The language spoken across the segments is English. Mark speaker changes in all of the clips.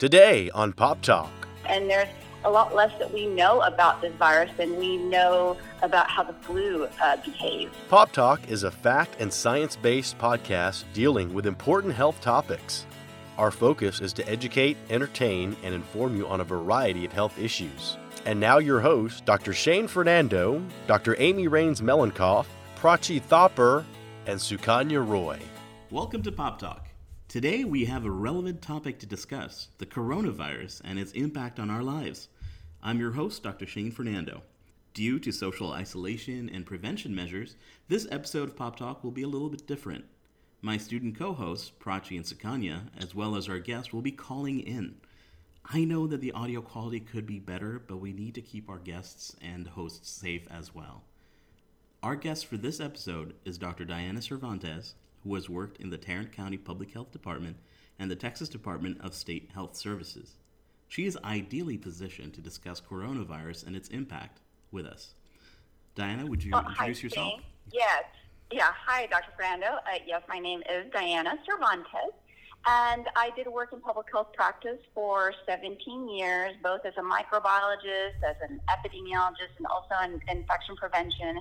Speaker 1: Today on Pop Talk.
Speaker 2: And there's a lot less that we know about this virus than we know about how the flu uh, behaves.
Speaker 1: Pop Talk is a fact and science based podcast dealing with important health topics. Our focus is to educate, entertain, and inform you on a variety of health issues. And now, your hosts, Dr. Shane Fernando, Dr. Amy Rains Melankoff, Prachi Thopper, and Sukanya Roy.
Speaker 3: Welcome to Pop Talk. Today we have a relevant topic to discuss the coronavirus and its impact on our lives. I'm your host, Dr. Shane Fernando. Due to social isolation and prevention measures, this episode of Pop Talk will be a little bit different. My student co hosts, Prachi and Sukanya, as well as our guest, will be calling in. I know that the audio quality could be better, but we need to keep our guests and hosts safe as well. Our guest for this episode is Dr. Diana Cervantes, who has worked in the Tarrant County Public Health Department and the Texas Department of State Health Services. She is ideally positioned to discuss coronavirus and its impact with us. Diana, would you
Speaker 2: Oh,
Speaker 3: introduce
Speaker 2: hi,
Speaker 3: yourself?
Speaker 2: Yes. Yeah. Hi, Dr. Fernando. Uh, yes, my name is Diana Cervantes. And I did work in public health practice for 17 years, both as a microbiologist, as an epidemiologist, and also in infection prevention,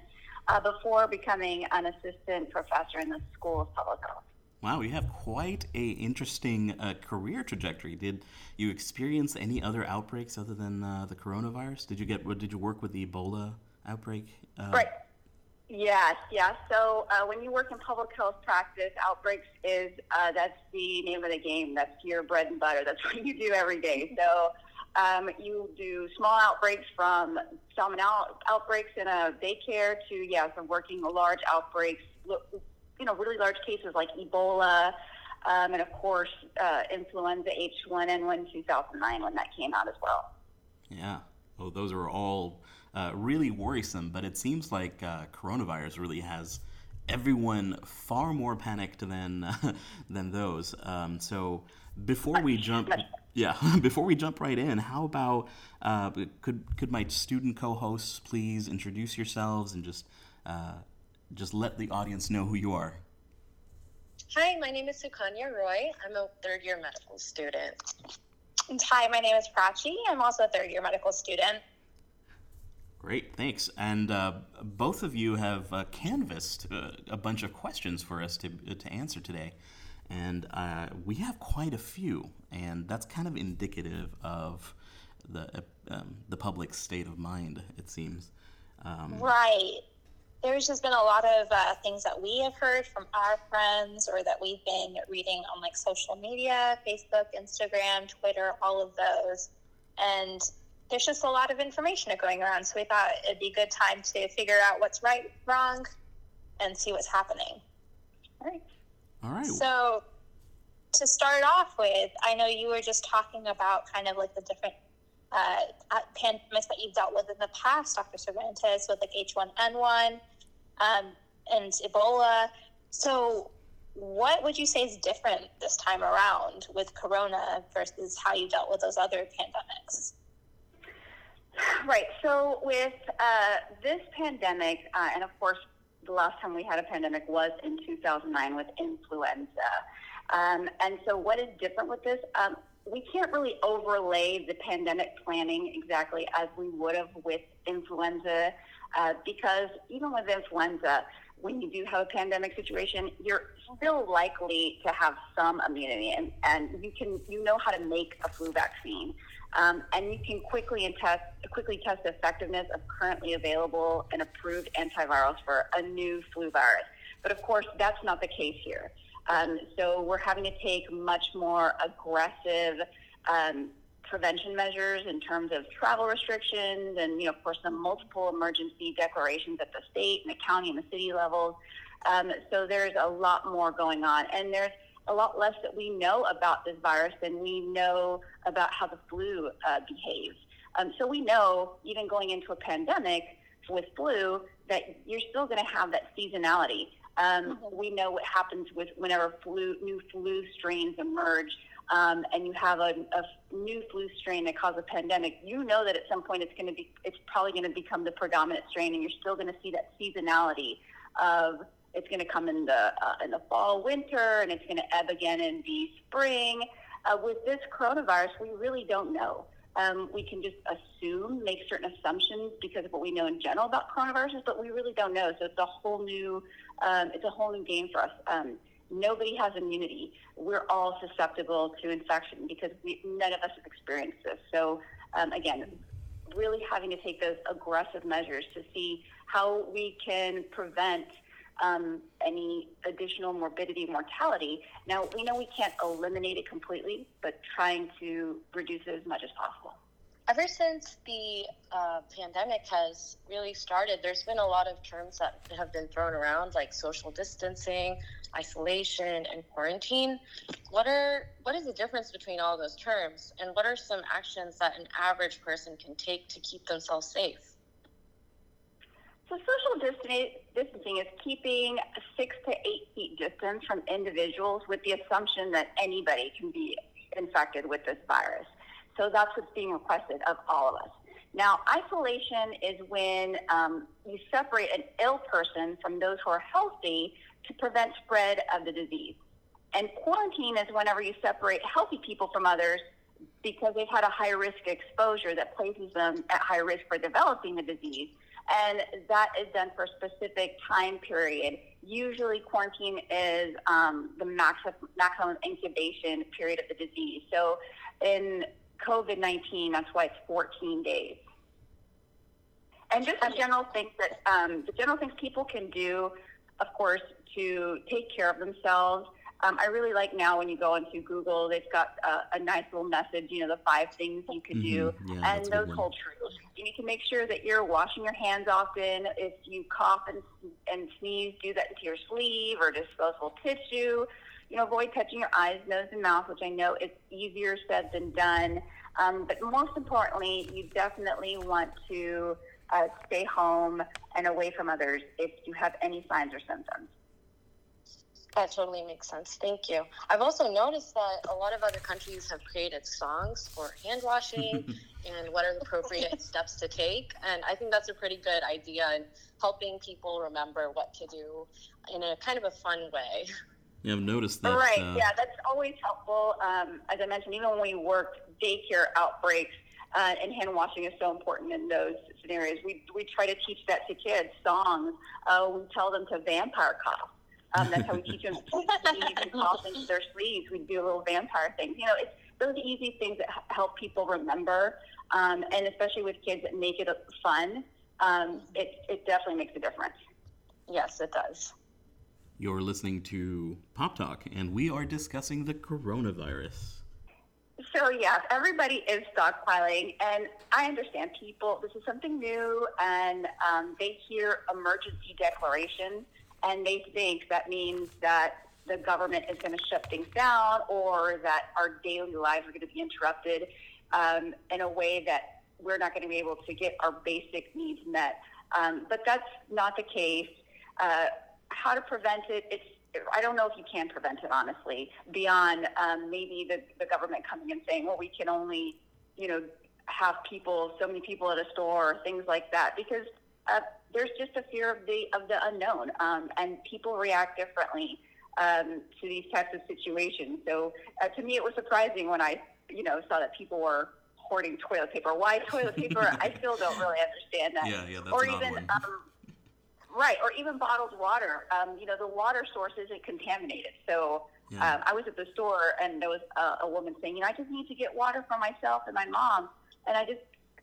Speaker 2: uh, before becoming an assistant professor in the School of Public Health.
Speaker 3: Wow, you have quite a interesting uh, career trajectory. Did you experience any other outbreaks other than uh, the coronavirus? Did you get? what- Did you work with the Ebola outbreak? Uh,
Speaker 2: Right. Yes, yes. So uh, when you work in public health practice, outbreaks is uh, that's the name of the game. That's your bread and butter. That's what you do every day. So um, you do small outbreaks from salmonella outbreaks in a daycare to yeah, some working large outbreaks. You know, really large cases like Ebola. Um, and of course, uh, influenza H1N1 2009 when that came out as well.
Speaker 3: Yeah. Oh, those are all uh, really worrisome, but it seems like uh, coronavirus really has everyone far more panicked than than those. Um, so before we jump, yeah, before we jump right in, how about uh, could could my student co-hosts please introduce yourselves and just uh, just let the audience know who you are.
Speaker 4: Hi, my name is Sukanya Roy. I'm a third year medical student.
Speaker 5: And Hi, my name is Prachi. I'm also a third year medical student.
Speaker 3: Great, thanks. And uh, both of you have uh, canvassed uh, a bunch of questions for us to, to answer today. And uh, we have quite a few, and that's kind of indicative of the, um, the public state of mind, it seems. Um,
Speaker 5: Right. There's just been a lot of uh, things that we have heard from our friends or that we've been reading on like social media Facebook, Instagram, Twitter, all of those. And there's just a lot of information going around. So we thought it'd be a good time to figure out what's right, wrong, and see what's happening.
Speaker 2: All right.
Speaker 3: All right.
Speaker 5: So, to start off with, I know you were just talking about kind of like the different uh, uh, pandemics that you've dealt with in the past, Dr. Cervantes, with like H1N1 um, and Ebola. So, what would you say is different this time around with Corona versus how you dealt with those other pandemics?
Speaker 2: Right. So with uh, this pandemic, uh, and of course, the last time we had a pandemic was in 2009 with influenza. Um, and so, what is different with this? Um, we can't really overlay the pandemic planning exactly as we would have with influenza, uh, because even with influenza, when you do have a pandemic situation, you're still likely to have some immunity, and, and you can you know how to make a flu vaccine. Um, and you can quickly and test quickly test the effectiveness of currently available and approved antivirals for a new flu virus. But of course, that's not the case here. Um, so we're having to take much more aggressive um, prevention measures in terms of travel restrictions, and you know, of course, the multiple emergency declarations at the state and the county and the city levels. Um, so there's a lot more going on, and there's a lot less that we know about this virus than we know about how the flu uh, behaves. Um, so we know, even going into a pandemic with flu, that you're still going to have that seasonality. Um,
Speaker 5: Mhm.
Speaker 2: We know what happens with whenever flu, new flu strains emerge, um, and you have a, a new flu strain that causes a pandemic. You know that at some point it's going to be, it's probably going to become the predominant strain, and you're still going to see that seasonality of it's going to come in the uh, in the fall, winter, and it's going to ebb again in the spring. Uh, with this coronavirus, we really don't know. Um, we can just assume, make certain assumptions because of what we know in general about coronaviruses, but we really don't know. So it's a whole new, um, it's a whole new game for us. Um, nobody has immunity. We're all susceptible to infection because we, none of us have experienced this. So um, again, really having to take those aggressive measures to see how we can prevent um, any additional morbidity, mortality. Now, we know we can't eliminate it completely, but trying to reduce it as much as possible.
Speaker 4: Ever since the uh, pandemic has really started, there's been a lot of terms that have been thrown around, like social distancing, isolation, and quarantine. What are what is the difference between all those terms, and what are some actions that an average person can take to keep themselves safe?
Speaker 2: So social distancing is keeping six to eight feet distance from individuals with the assumption that anybody can be infected with this virus. So that's what's being requested of all of us. Now, isolation is when um, you separate an ill person from those who are healthy to prevent spread of the disease. And quarantine is whenever you separate healthy people from others because they've had a high risk exposure that places them at high risk for developing the disease and that is done for a specific time period. Usually, quarantine is um, the maximum, maximum incubation period of the disease. So, in COVID 19, that's why it's 14 days. And just the general things that um, the general things people can do, of course, to take care of themselves um, I really like now when you go into Google, they've got a, a nice little message, you know, the five things you could mm-hmm. do, yeah, and those hold true. You need to make sure that you're washing your hands often. If you cough and, and sneeze, do that into your sleeve or disposable tissue. You know, avoid touching your eyes, nose, and mouth, which I know is easier said than done. Um, but most importantly, you definitely want to uh, stay home and away from others if you have any signs or symptoms.
Speaker 4: That totally makes sense. Thank you. I've also noticed that a lot of other countries have created songs for hand washing and what are the appropriate steps to take. And I think that's a pretty good idea in helping people remember what to do in a kind of a fun way.
Speaker 3: Yeah, I've noticed that.
Speaker 2: Right. Uh, yeah, that's always helpful. Um, as I mentioned, even when we worked daycare outbreaks, uh, and hand washing is so important in those scenarios. We, we try to teach that to kids, songs. Uh, we tell them to vampire cough um, that's how we teach them to sneeze and cough into their sleeves. We do little vampire things. You know, it's those easy things that help people remember, um, and especially with kids that make it fun. Um, it it definitely makes a difference. Yes, it does.
Speaker 3: You're listening to Pop Talk, and we are discussing the coronavirus.
Speaker 2: So yes, everybody is stockpiling, and I understand people. This is something new, and um, they hear emergency declaration and they think that means that the government is going to shut things down or that our daily lives are going to be interrupted um, in a way that we're not going to be able to get our basic needs met. Um, but that's not the case. Uh, how to prevent it? It's I don't know if you can prevent it honestly. Beyond um, maybe the, the government coming and saying, well, we can only, you know, have people, so many people at a store, or things like that, because uh, there's just a fear of the of the unknown, um, and people react differently um, to these types of situations. So uh, to me, it was surprising when I, you know, saw that people were hoarding toilet paper. Why toilet paper? I still don't really understand that.
Speaker 3: Yeah, yeah, that's
Speaker 2: or even,
Speaker 3: one.
Speaker 2: Um, right, or even bottled water. Um, you know, the water source isn't contaminated. So
Speaker 3: Yeah.
Speaker 2: um, I was at the store, and there was a, a woman saying, you know, I just need to get water for myself and my mom, and I just,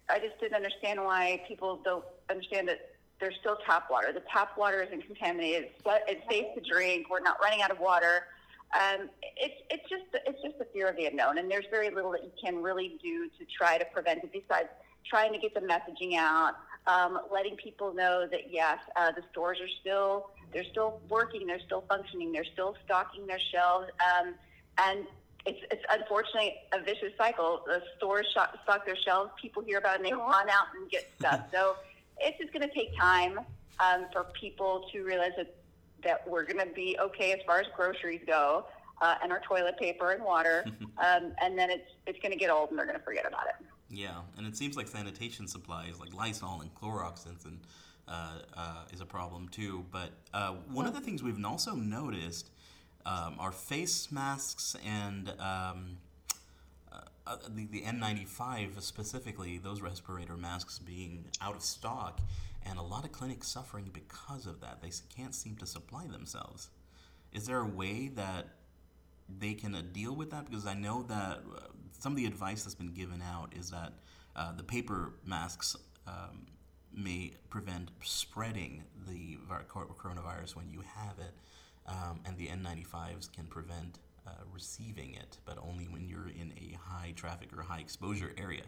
Speaker 2: I just didn't understand why people don't understand that there's still tap water. The tap water isn't contaminated. It's, safe to drink. We're not running out of water. Um, it's it's just it's just the fear of the unknown, and there's very little that you can really do to try to prevent it besides trying to get the messaging out, um, letting people know that yes, uh, the stores are still they're still working, they're still functioning, they're still stocking their shelves, um, and it's, it's unfortunately a vicious cycle. The stores stock their shelves, people hear about it, and they run out and get stuff. So it's just going to take time um, for people to realize that, that we're going to be okay as far as groceries go uh, and our toilet paper and water. um, and then it's, it's going to get old and they're going to forget about it.
Speaker 3: Yeah, and it seems like sanitation supplies like Lysol and Clorox and, and uh, uh, is a problem too. But uh, one of the things we've also noticed um, are face masks and um, uh, the, the N95 specifically, those respirator masks being out of stock, and a lot of clinics suffering because of that. They can't seem to supply themselves. Is there a way that they can uh, deal with that? Because I know that uh, some of the advice that's been given out is that uh, the paper masks um, may prevent spreading the coronavirus when you have it, um, and the N95s can prevent uh, receiving it, but only when you're in a high traffic or high exposure area.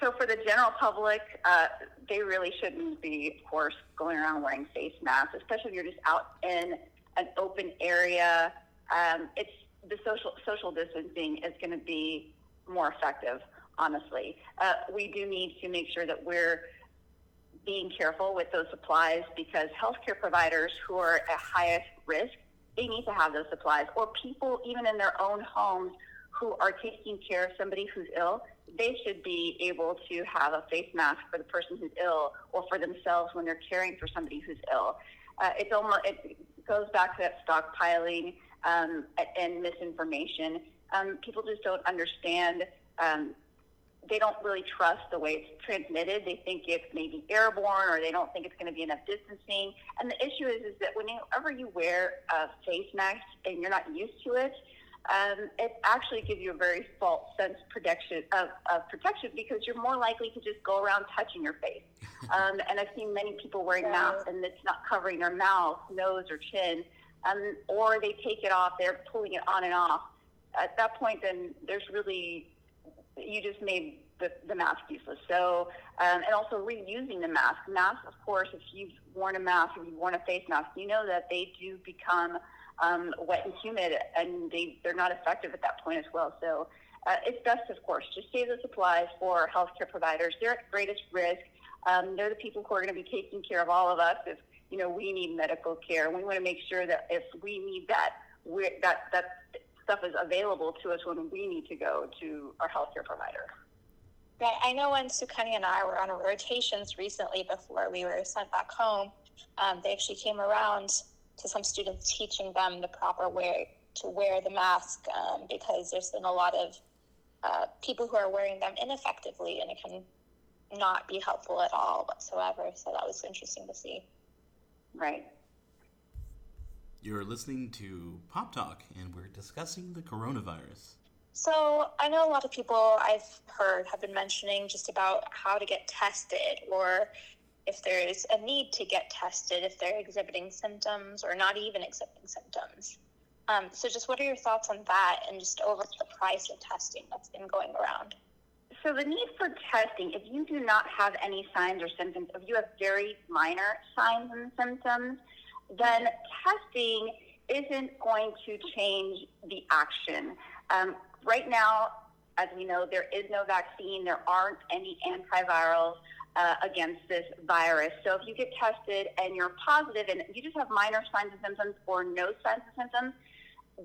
Speaker 2: So, for the general public, uh, they really shouldn't be, of course, going around wearing face masks, especially if you're just out in an open area. Um, it's the social social distancing is going to be more effective. Honestly, uh, we do need to make sure that we're being careful with those supplies because healthcare providers who are at highest risk they need to have those supplies. Or people, even in their own homes, who are taking care of somebody who's ill, they should be able to have a face mask for the person who's ill or for themselves when they're caring for somebody who's ill. Uh, it's almost it goes back to that stockpiling um, and misinformation. Um, people just don't understand um, they don't really trust the way it's transmitted. They think it's maybe airborne, or they don't think it's going to be enough distancing. And the issue is, is that whenever you wear a face mask and you're not used to it, um, it actually gives you a very false sense protection of, of, protection because you're more likely to just go around touching your face. Um, and I've seen many people wearing masks and it's not covering their mouth, nose, or chin, um, or they take it off. They're pulling it on and off. At that point, then there's really you just made the, the mask useless. So, um, and also reusing the mask. Masks, of course, if you've worn a mask or you've worn a face mask, you know that they do become um, wet and humid, and they they're not effective at that point as well. So, uh, it's best, of course, to save the supplies for healthcare providers. They're at greatest risk. Um, they're the people who are going to be taking care of all of us if you know we need medical care. We want to make sure that if we need that, that that stuff is available to us when we need to go to our healthcare provider.
Speaker 5: Right. I know when Sukanya and I were on rotations recently before we were sent back home, um, they actually came around to some students teaching them the proper way to wear the mask um, because there's been a lot of uh, people who are wearing them ineffectively and it can not be helpful at all whatsoever. So that was interesting to see.
Speaker 2: Right.
Speaker 3: You're listening to Pop Talk, and we're discussing the coronavirus.
Speaker 5: So, I know a lot of people I've heard have been mentioning just about how to get tested or if there's a need to get tested if they're exhibiting symptoms or not even exhibiting symptoms. Um, so, just what are your thoughts on that and just over the price of testing that's been going around?
Speaker 2: So, the need for testing, if you do not have any signs or symptoms, if you have very minor signs and symptoms, then testing isn't going to change the action. Um, right now, as we know, there is no vaccine. There aren't any antivirals uh, against this virus. So if you get tested and you're positive and you just have minor signs and symptoms or no signs and symptoms,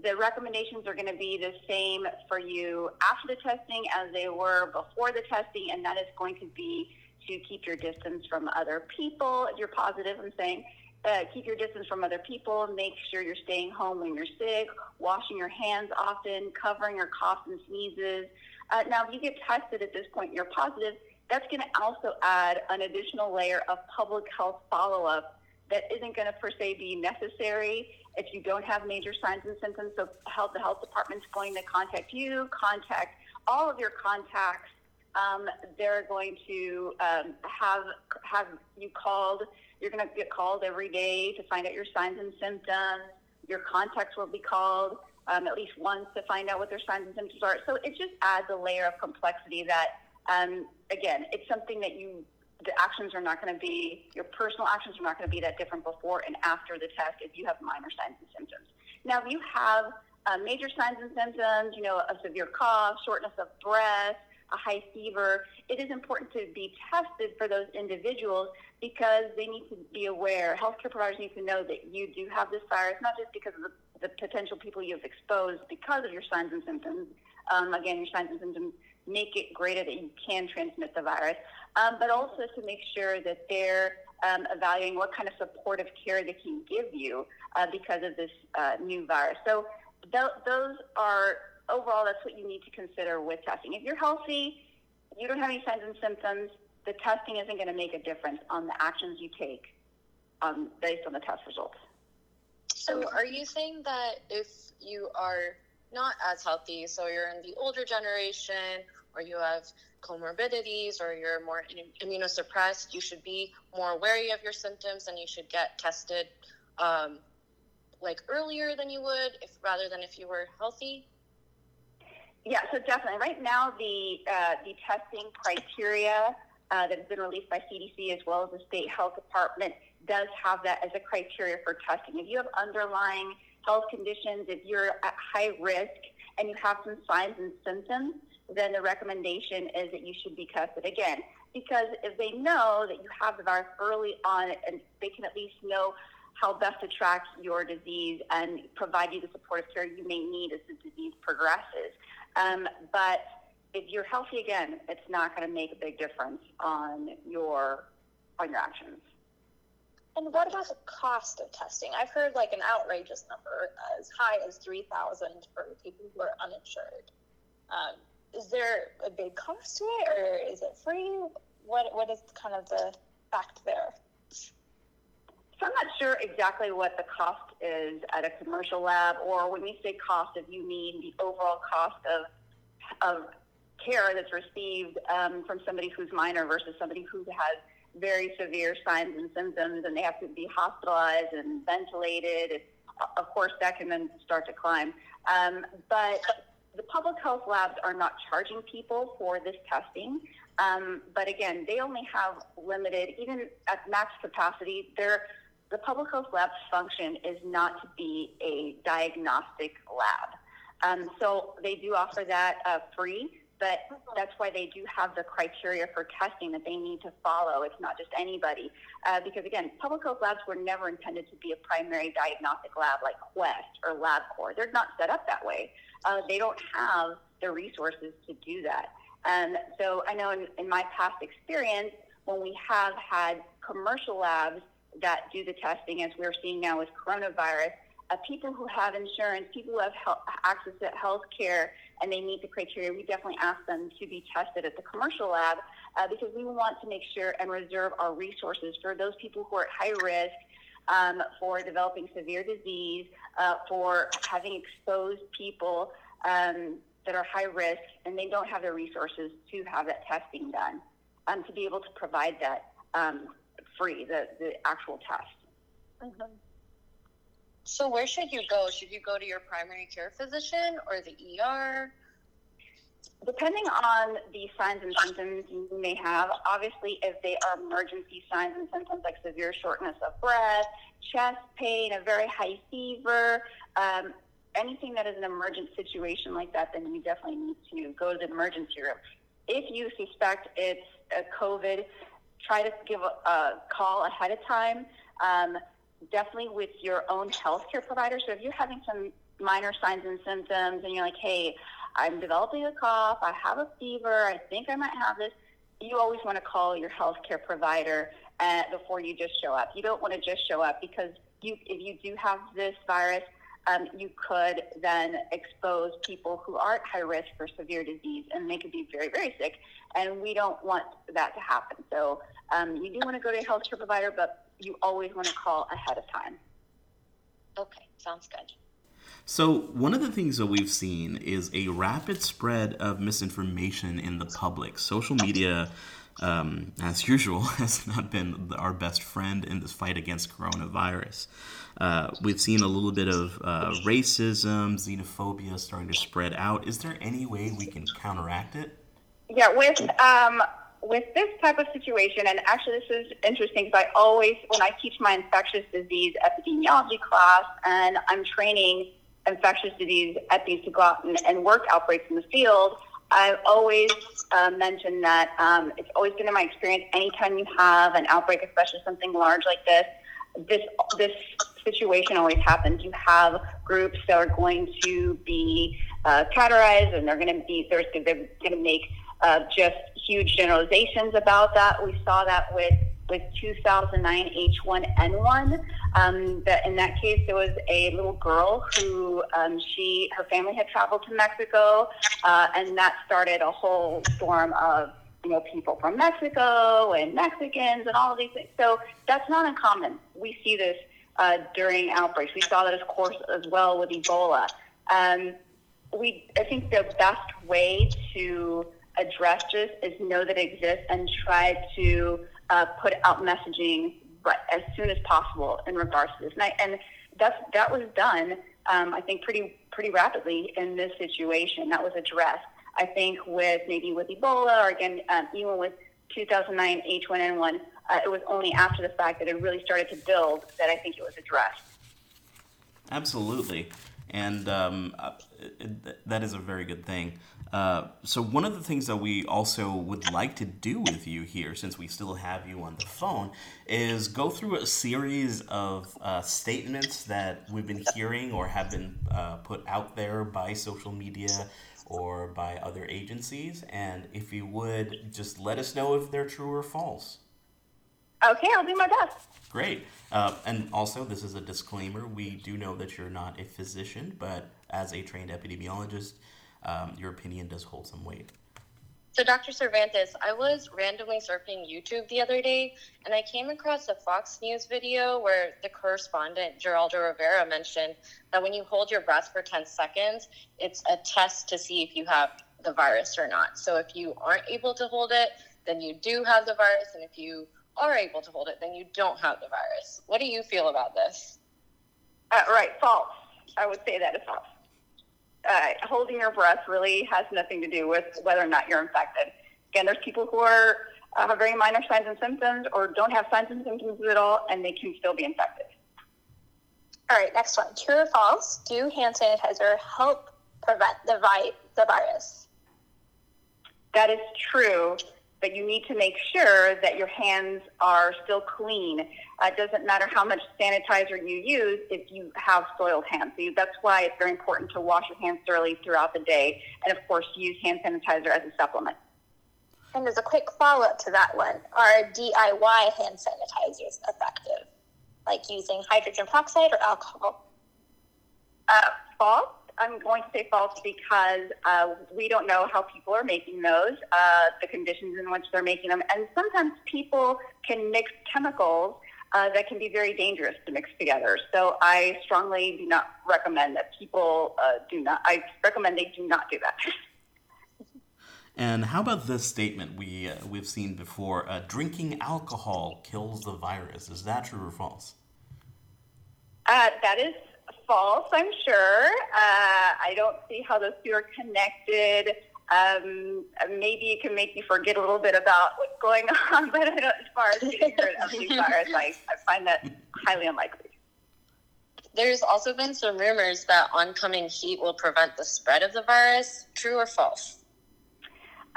Speaker 2: the recommendations are going to be the same for you after the testing as they were before the testing, and that is going to be to keep your distance from other people if you're positive. I'm saying uh, keep your distance from other people. Make sure you're staying home when you're sick. Washing your hands often. Covering your coughs and sneezes. Uh, now, if you get tested at this point, you're positive. That's going to also add an additional layer of public health follow-up that isn't going to per se be necessary if you don't have major signs and symptoms. So, health, the health department's going to contact you, contact all of your contacts. Um, they're going to um, have have you called you're going to get called every day to find out your signs and symptoms. Your contacts will be called um, at least once to find out what their signs and symptoms are. So it just adds a layer of complexity that, um, again, it's something that you, the actions are not going to be, your personal actions are not going to be that different before and after the test if you have minor signs and symptoms. Now, if you have uh, major signs and symptoms, you know, a severe cough, shortness of breath, a high fever, it is important to be tested for those individuals because they need to be aware. Healthcare providers need to know that you do have this virus, not just because of the, the potential people you've exposed because of your signs and symptoms. Um, again, your signs and symptoms make it greater that you can transmit the virus, um, but also to make sure that they're um, evaluating what kind of supportive care they can give you uh, because of this uh, new virus. So th- those are overall, that's what you need to consider with testing. If you're healthy, you don't have any signs and symptoms, the testing isn't going to make a difference on the actions you take um, based on the test results.
Speaker 4: So, are you saying that if you are not as healthy, so you're in the older generation, or you have comorbidities, or you're more immunosuppressed, you should be more wary of your symptoms and you should get tested um, like earlier than you would, if rather than if you were healthy?
Speaker 2: Yeah, so definitely. Right now, the uh, the testing criteria uh, that has been released by CDC as well as the state health department does have that as a criteria for testing. If you have underlying health conditions, if you're at high risk and you have some signs and symptoms, then the recommendation is that you should be tested again. Because if they know that you have the virus early on, and they can at least know how best to track your disease and provide you the supportive care you may need as the disease progresses. Um, but if you're healthy again, it's not going to make a big difference on your on your actions.
Speaker 5: And what about the cost of testing? I've heard like an outrageous number as high as three thousand for people who are uninsured. Um, is there a big cost to it, or is it free? What what is kind of the fact there?
Speaker 2: So I'm not sure exactly what the cost is at a commercial lab, or when you say cost, if you mean the overall cost of of care that's received um, from somebody who's minor versus somebody who has very severe signs and symptoms, and they have to be hospitalized and ventilated. of course, that can then start to climb. Um, but the public health labs are not charging people for this testing. Um, but again, they only have limited, even at max capacity, they're the public health lab's function is not to be a diagnostic lab. Um, so they do offer that uh, free, but that's why they do have the criteria for testing that they need to follow. It's not just anybody. Uh, because again, public health labs were never intended to be a primary diagnostic lab like Quest or LabCorp. They're not set up that way. Uh, they don't have the resources to do that. And so I know in, in my past experience, when we have had commercial labs that do the testing, as we're seeing now with coronavirus. Uh, people who have insurance, people who have health, access to health care, and they meet the criteria, we definitely ask them to be tested at the commercial lab uh, because we want to make sure and reserve our resources for those people who are at high risk um, for developing severe disease, uh, for having exposed people um, that are high risk and they don't have the resources to have that testing done, um, to be able to provide that um, free, the, the actual test. Mm-hmm.
Speaker 4: So, where should you go? Should you go to your primary care physician or the ER?
Speaker 2: Depending on the signs and symptoms you may have, obviously, if they are emergency signs and symptoms like severe shortness of breath, chest pain, a very high fever, um, anything that is an emergent situation like that, then you definitely need to go to the emergency room. If you suspect it's a COVID, try to give a, a call ahead of time. Um, definitely with your own healthcare provider. So if you're having some minor signs and symptoms and you're like, hey, I'm developing a cough, I have a fever, I think I might have this, you always want to call your healthcare provider uh, before you just show up. You don't want to just show up because you, if you do have this virus, um, you could then expose people who are at high risk for severe disease and they could be very, very sick. And we don't want that to happen. So um, you do want to go to a healthcare provider, but you always want to call ahead of time.
Speaker 4: Okay, sounds good.
Speaker 3: So, one of the things that we've seen is a rapid spread of misinformation in the public. Social media um, as usual, has not been our best friend in this fight against coronavirus. Uh, we've seen a little bit of uh, racism, xenophobia starting to spread out. Is there any way we can counteract it?
Speaker 2: Yeah, with um, with this type of situation, and actually this is interesting because I always, when I teach my infectious disease epidemiology class, and I'm training infectious disease epi to go out and, and work outbreaks in the field, I've always uh, mentioned that um, it's always been in my experience. Anytime you have an outbreak, especially something large like this, this this situation always happens. You have groups that are going to be uh, categorized, and they're going to be there's they're going to make uh, just huge generalizations about that. We saw that with with 2009 H1N1. Um, that in that case, there was a little girl who um, she her family had traveled to Mexico, uh, and that started a whole storm of you know people from Mexico and Mexicans and all of these things. So that's not uncommon. We see this uh, during outbreaks. We saw that, of course, as well with Ebola. Um, we, I think the best way to address this is know that it exists and try to uh, put out messaging right, as soon as possible in regards to this. And, I, and that's, that was done, um, I think, pretty pretty rapidly in this situation. That was addressed. I think with maybe with Ebola or again um, even with 2009 H1N1, uh, it was only after the fact that it really started to build that I think it was addressed.
Speaker 3: Absolutely, and um, uh, that is a very good thing. Uh, so one of the things that we also would like to do with you here, since we still have you on the phone, is go through a series of uh, statements that we've been hearing or have been uh, put out there by social media or by other agencies, and if you would just let us know if they're true or false.
Speaker 2: Okay, I'll do my best.
Speaker 3: Great. Uh, and also, this is a disclaimer. We do know that you're not a physician, but as a trained epidemiologist, um, your opinion does hold some weight.
Speaker 4: So, Dr. Cervantes, I was randomly surfing YouTube the other day and I came across a Fox News video where the correspondent, Geraldo Rivera, mentioned that when you hold your breath for 10 seconds, it's a test to see if you have the virus or not. So, if you aren't able to hold it, then you do have the virus. And if you are able to hold it, then you don't have the virus. What do you feel about this?
Speaker 2: Uh, right, false. I would say that is false uh, holding your breath really has nothing to do with whether or not you're infected. Again, there's people who are uh, have very minor signs and symptoms or don't have signs and symptoms at all, and they can still be infected.
Speaker 5: All right, next one. True or false? Do hand sanitizer help prevent the, vi- the virus?
Speaker 2: That is true but you need to make sure that your hands are still clean. Uh, it doesn't matter how much sanitizer you use if you have soiled hands. So that's why it's very important to wash your hands thoroughly throughout the day, and of course, use hand sanitizer as a supplement.
Speaker 5: And as a quick follow up to that one, are DIY hand sanitizers effective? Like using hydrogen peroxide or alcohol?
Speaker 2: Uh, false. I'm going to say false because uh, we don't know how people are making those, uh, the conditions in which they're making them, and sometimes people can mix chemicals uh, that can be very dangerous to mix together. So I strongly do not recommend that people uh, do not. I recommend they do not do that.
Speaker 3: And how about this statement we uh, we've seen before? Uh, drinking alcohol kills the virus. Is that true or false?
Speaker 2: that is false, I'm sure. Uh, I don't see how those two are connected. Um, maybe it can make you forget a little bit about what's going on, but as far as getting rid of the virus, I, I find that highly unlikely.
Speaker 4: There's also been some rumors that oncoming heat will prevent the spread of the virus. True or false?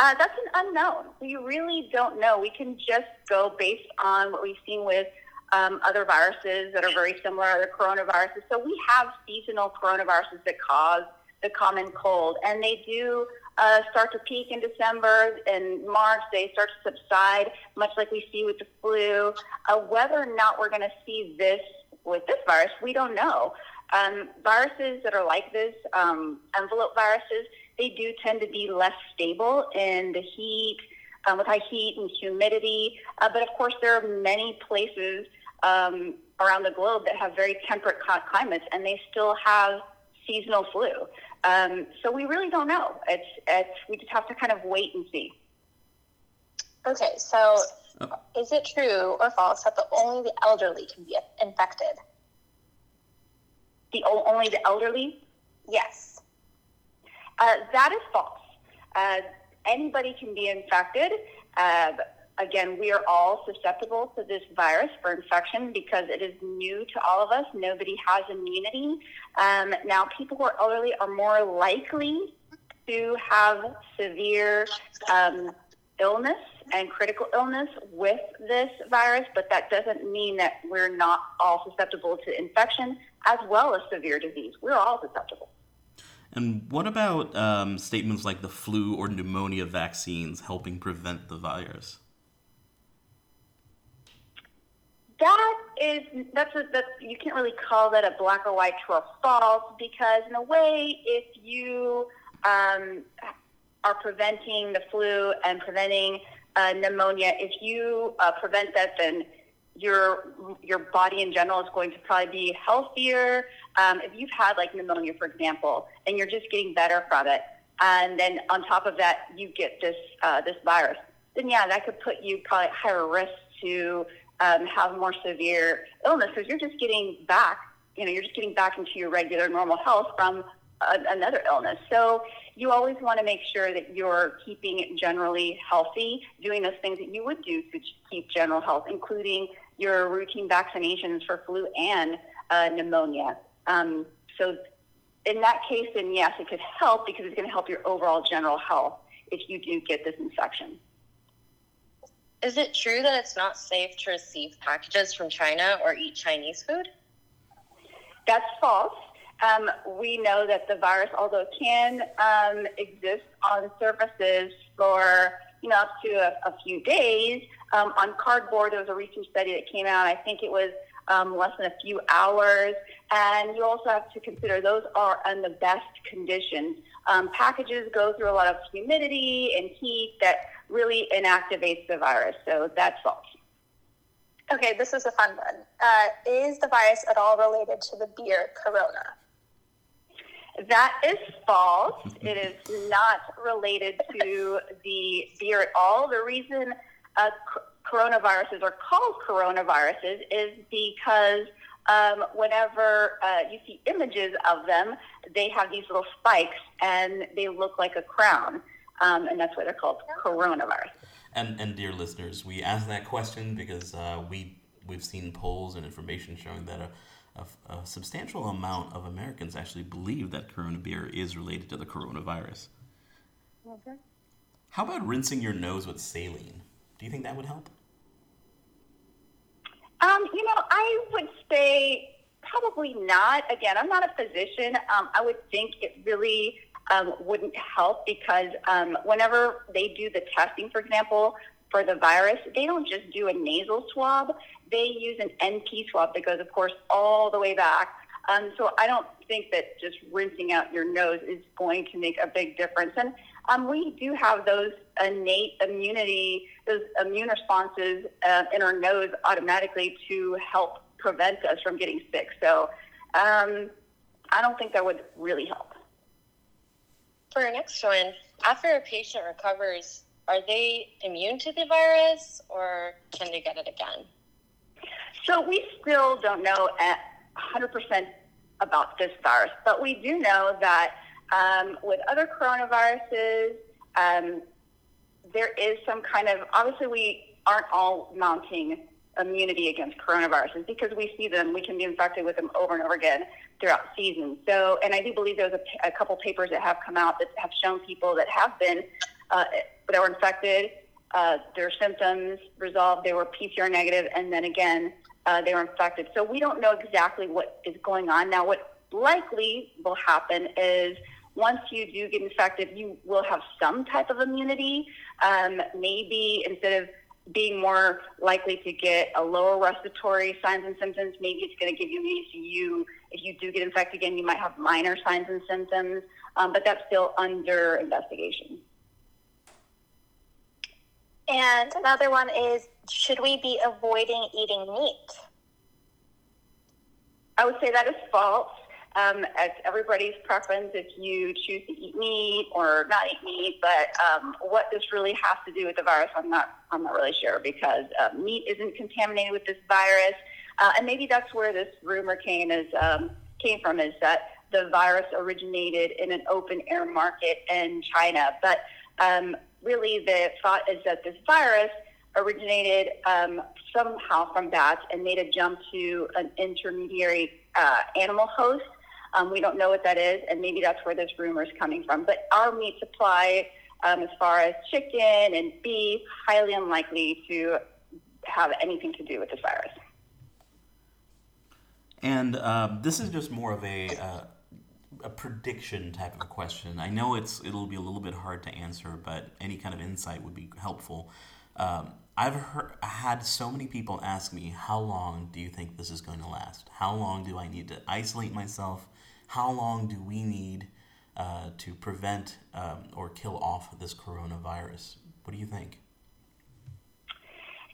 Speaker 2: Uh, that's an unknown. We really don't know. We can just go based on what we've seen with um, other viruses that are very similar, other coronaviruses. So we have seasonal coronaviruses that cause the common cold, and they do uh, start to peak in December. and March, they start to subside, much like we see with the flu. Uh, whether or not we're going to see this with this virus, we don't know. Um, viruses that are like this, um, envelope viruses, they do tend to be less stable in the heat, um, with high heat and humidity. Uh, but of course, there are many places um, around the globe that have very temperate climates, and they still have seasonal flu. Um, so we really don't know. It's it's we just have to kind of wait and see.
Speaker 5: Okay, so oh. is it true or false that the, only the elderly can be infected?
Speaker 2: The only the elderly?
Speaker 5: Yes.
Speaker 2: Uh, that is false. Uh, anybody can be infected. Uh, again, we are all susceptible to this virus for infection because it is new to all of us. Nobody has immunity. Um, now, people who are elderly are more likely to have severe um, illness and critical illness with this virus, but that doesn't mean that we're not all susceptible to infection as well as severe disease. We're all susceptible.
Speaker 3: And what about um, statements like the flu or pneumonia vaccines helping prevent the virus?
Speaker 2: Is that's a, that's you can't really call that a black or white true or false because in a way, if you um, are preventing the flu and preventing uh, pneumonia, if you uh, prevent that, then your your body in general is going to probably be healthier. Um, if you've had like pneumonia, for example, and you're just getting better from it, and then on top of that you get this uh, this virus, then yeah, that could put you probably at higher risk to um, have more severe illness because you're just getting back. You know, you're just getting back into your regular normal health from a, another illness. So you always want to make sure that you're keeping generally healthy, doing those things that you would do to keep general health, including your routine vaccinations for flu and uh, pneumonia. Um, so in that case, then yes, it could help because it's going to help your overall general health if you do get this infection.
Speaker 4: Is it true that it's not safe to receive packages from China or eat Chinese food?
Speaker 2: That's false. Um, we know that the virus, although it can um, exist on surfaces for you know up to a, a few days, um, on cardboard, there was a recent study that came out. I think it was um, less than a few hours. And you also have to consider those are in the best conditions. Um, packages go through a lot of humidity and heat that really inactivates the virus. So that's false.
Speaker 5: Okay, this is a fun one. Uh, is the virus at all related to the beer Corona?
Speaker 2: That is false. it is not related to the beer at all. The reason uh, coronaviruses are called coronaviruses is because um, whenever uh, you see images of them, they have these little spikes and they look like a crown. Um, and that's why they're called coronavirus.
Speaker 3: And, and dear listeners, we asked that question because uh, we, we've seen polls and information showing that a, a, a, substantial amount of Americans actually believe that Corona beer is related to the coronavirus. Okay. How about rinsing your nose with saline? Do you think that would help?
Speaker 2: Um, you know, I would say probably not. Again, I'm not a physician. Um, I would think it really um, wouldn't help because um, whenever they do the testing, for example, for the virus, they don't just do a nasal swab. They use an NP swab that goes, of course, all the way back. Um, so I don't think that just rinsing out your nose is going to make a big difference. And um, we do have those innate immunity, those immune responses uh, in our nose automatically to help prevent us from getting sick. So um, I don't think that would really help.
Speaker 4: For our next one, after a patient recovers, are they immune to the virus or can they get it again?
Speaker 2: So we still don't know at 100% about this virus, but we do know that um, with other coronaviruses, um, there is some kind of obviously we aren't all mounting immunity against coronaviruses because we see them, we can be infected with them over and over again throughout seasons. So, and I do believe there's a, a couple papers that have come out that have shown people that have been uh, that were infected, uh, their symptoms resolved, they were PCR negative, and then again uh, they were infected. So we don't know exactly what is going on now. What likely will happen is once you do get infected, you will have some type of immunity. Um, maybe instead of being more likely to get a lower respiratory signs and symptoms, maybe it's going to give you. So you, if you do get infected again, you might have minor signs and symptoms, um, but that's still under investigation.
Speaker 5: And another one is should we be avoiding eating meat?
Speaker 2: I would say that is false um, it's everybody's preference if you choose to eat meat or not eat meat. But um, what this really has to do with the virus, I'm not, I'm not really sure because uh, meat isn't contaminated with this virus, uh, and maybe that's where this rumor came is um, came from is that the virus originated in an open air market in China. But um, really, the thought is that this virus originated um, somehow from bats and made a jump to an intermediary uh, animal host um, we don't know what that is, and maybe that's where this rumor is coming from. But our meat supply, um, as far as chicken and beef, highly unlikely to have anything to do with this virus.
Speaker 3: And uh, this is just more of a uh, a prediction type of a question. I know it's it'll be a little bit hard to answer, but any kind of insight would be helpful. Um, I've heard, had so many people ask me, how long do you think this is going to last? How long do I need to isolate myself? How long do we need uh, to prevent um, or kill off this coronavirus? What do you think?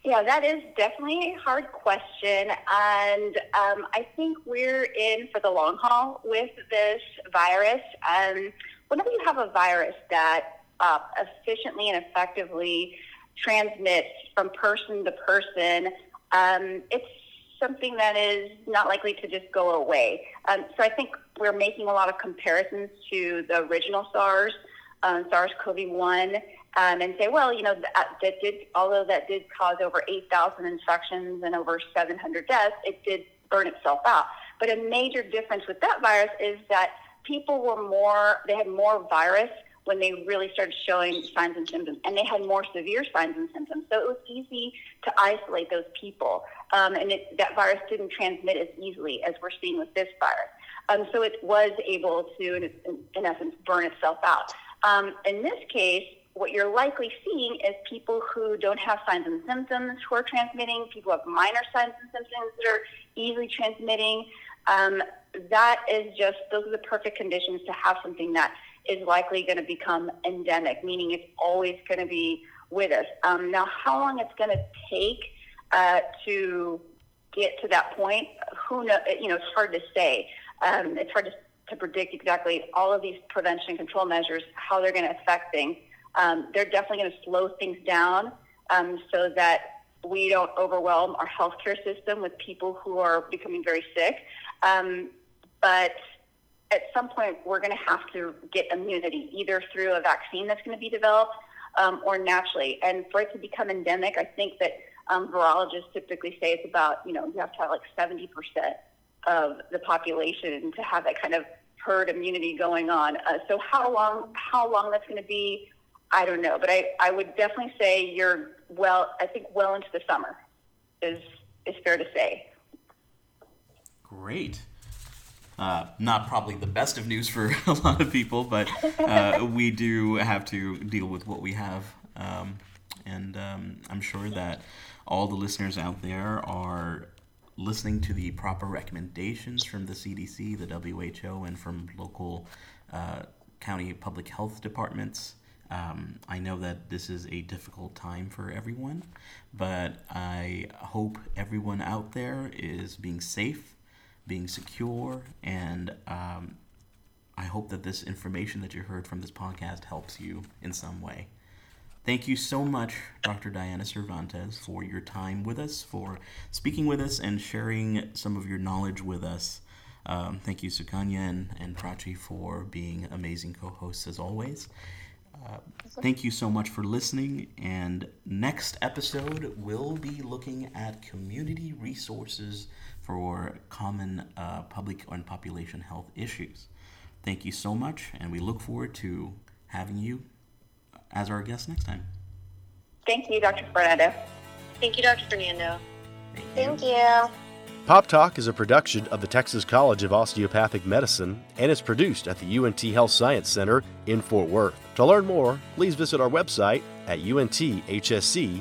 Speaker 2: Yeah, that is definitely a hard question. And um, I think we're in for the long haul with this virus. Um, whenever you have a virus that uh, efficiently and effectively transmits from person to person, um, it's something that is not likely to just go away. Um, so I think we're making a lot of comparisons to the original SARS, um, SARS-CoV-1, um, and say, well, you know, that, that did, although that did cause over 8,000 infections and over 700 deaths, it did burn itself out. But a major difference with that virus is that people were more, they had more virus when they really started showing signs and symptoms, and they had more severe signs and symptoms. So it was easy to isolate those people, um, and it, that virus didn't transmit as easily as we're seeing with this virus. Um, so it was able to, in, in essence, burn itself out. Um, in this case, what you're likely seeing is people who don't have signs and symptoms who are transmitting, people who have minor signs and symptoms that are easily transmitting. Um, that is just, those are the perfect conditions to have something that is likely going to become endemic, meaning it's always going to be with us. Um, now, how long it's going to take uh, to get to that point, who know? You know, it's hard to say. Um, it's hard to, to predict exactly all of these prevention and control measures, how they're going to affect things. Um, they're definitely going to slow things down um, so that we don't overwhelm our healthcare system with people who are becoming very sick. Um, but at some point, we're going to have to get immunity, either through a vaccine that's going to be developed um, or naturally. And for it to become endemic, I think that um, virologists typically say it's about, you know, you have to have like 70% of the population to have that kind of herd immunity going on. Uh, so how long, how long that's going to be, I don't know. But I, I would definitely say you're well, I think well into the summer is, is fair to say.
Speaker 3: Great. Uh, not probably the best of news for a lot of people, but uh, we do have to deal with what we have. Um, and um, I'm sure that all the listeners out there are listening to the proper recommendations from the CDC, the WHO, and from local uh, county public health departments. Um, I know that this is a difficult time for everyone, but I hope everyone out there is being safe being secure, and um, I hope that this information that you heard from this podcast helps you in some way. Thank you so much, Dr. Diana Cervantes, for your time with us, for speaking with us, and sharing some of your knowledge with us. Um, thank you, Sukanya and, and Prachi, for being amazing co hosts as always. Uh, thank you so much for listening. And next episode, we'll be looking at community resources for common uh, public and population health issues. Thank you so much, and we look forward to having you as our guest next time.
Speaker 2: Thank you, Dr. Fernando.
Speaker 4: Thank you, Dr. Fernando.
Speaker 5: Thank you. Thank you.
Speaker 1: Pop Talk is a production of the Texas College of Osteopathic Medicine and is produced at the UNT Health Science Center in Fort Worth. To learn more, please visit our website at unthsc.edu.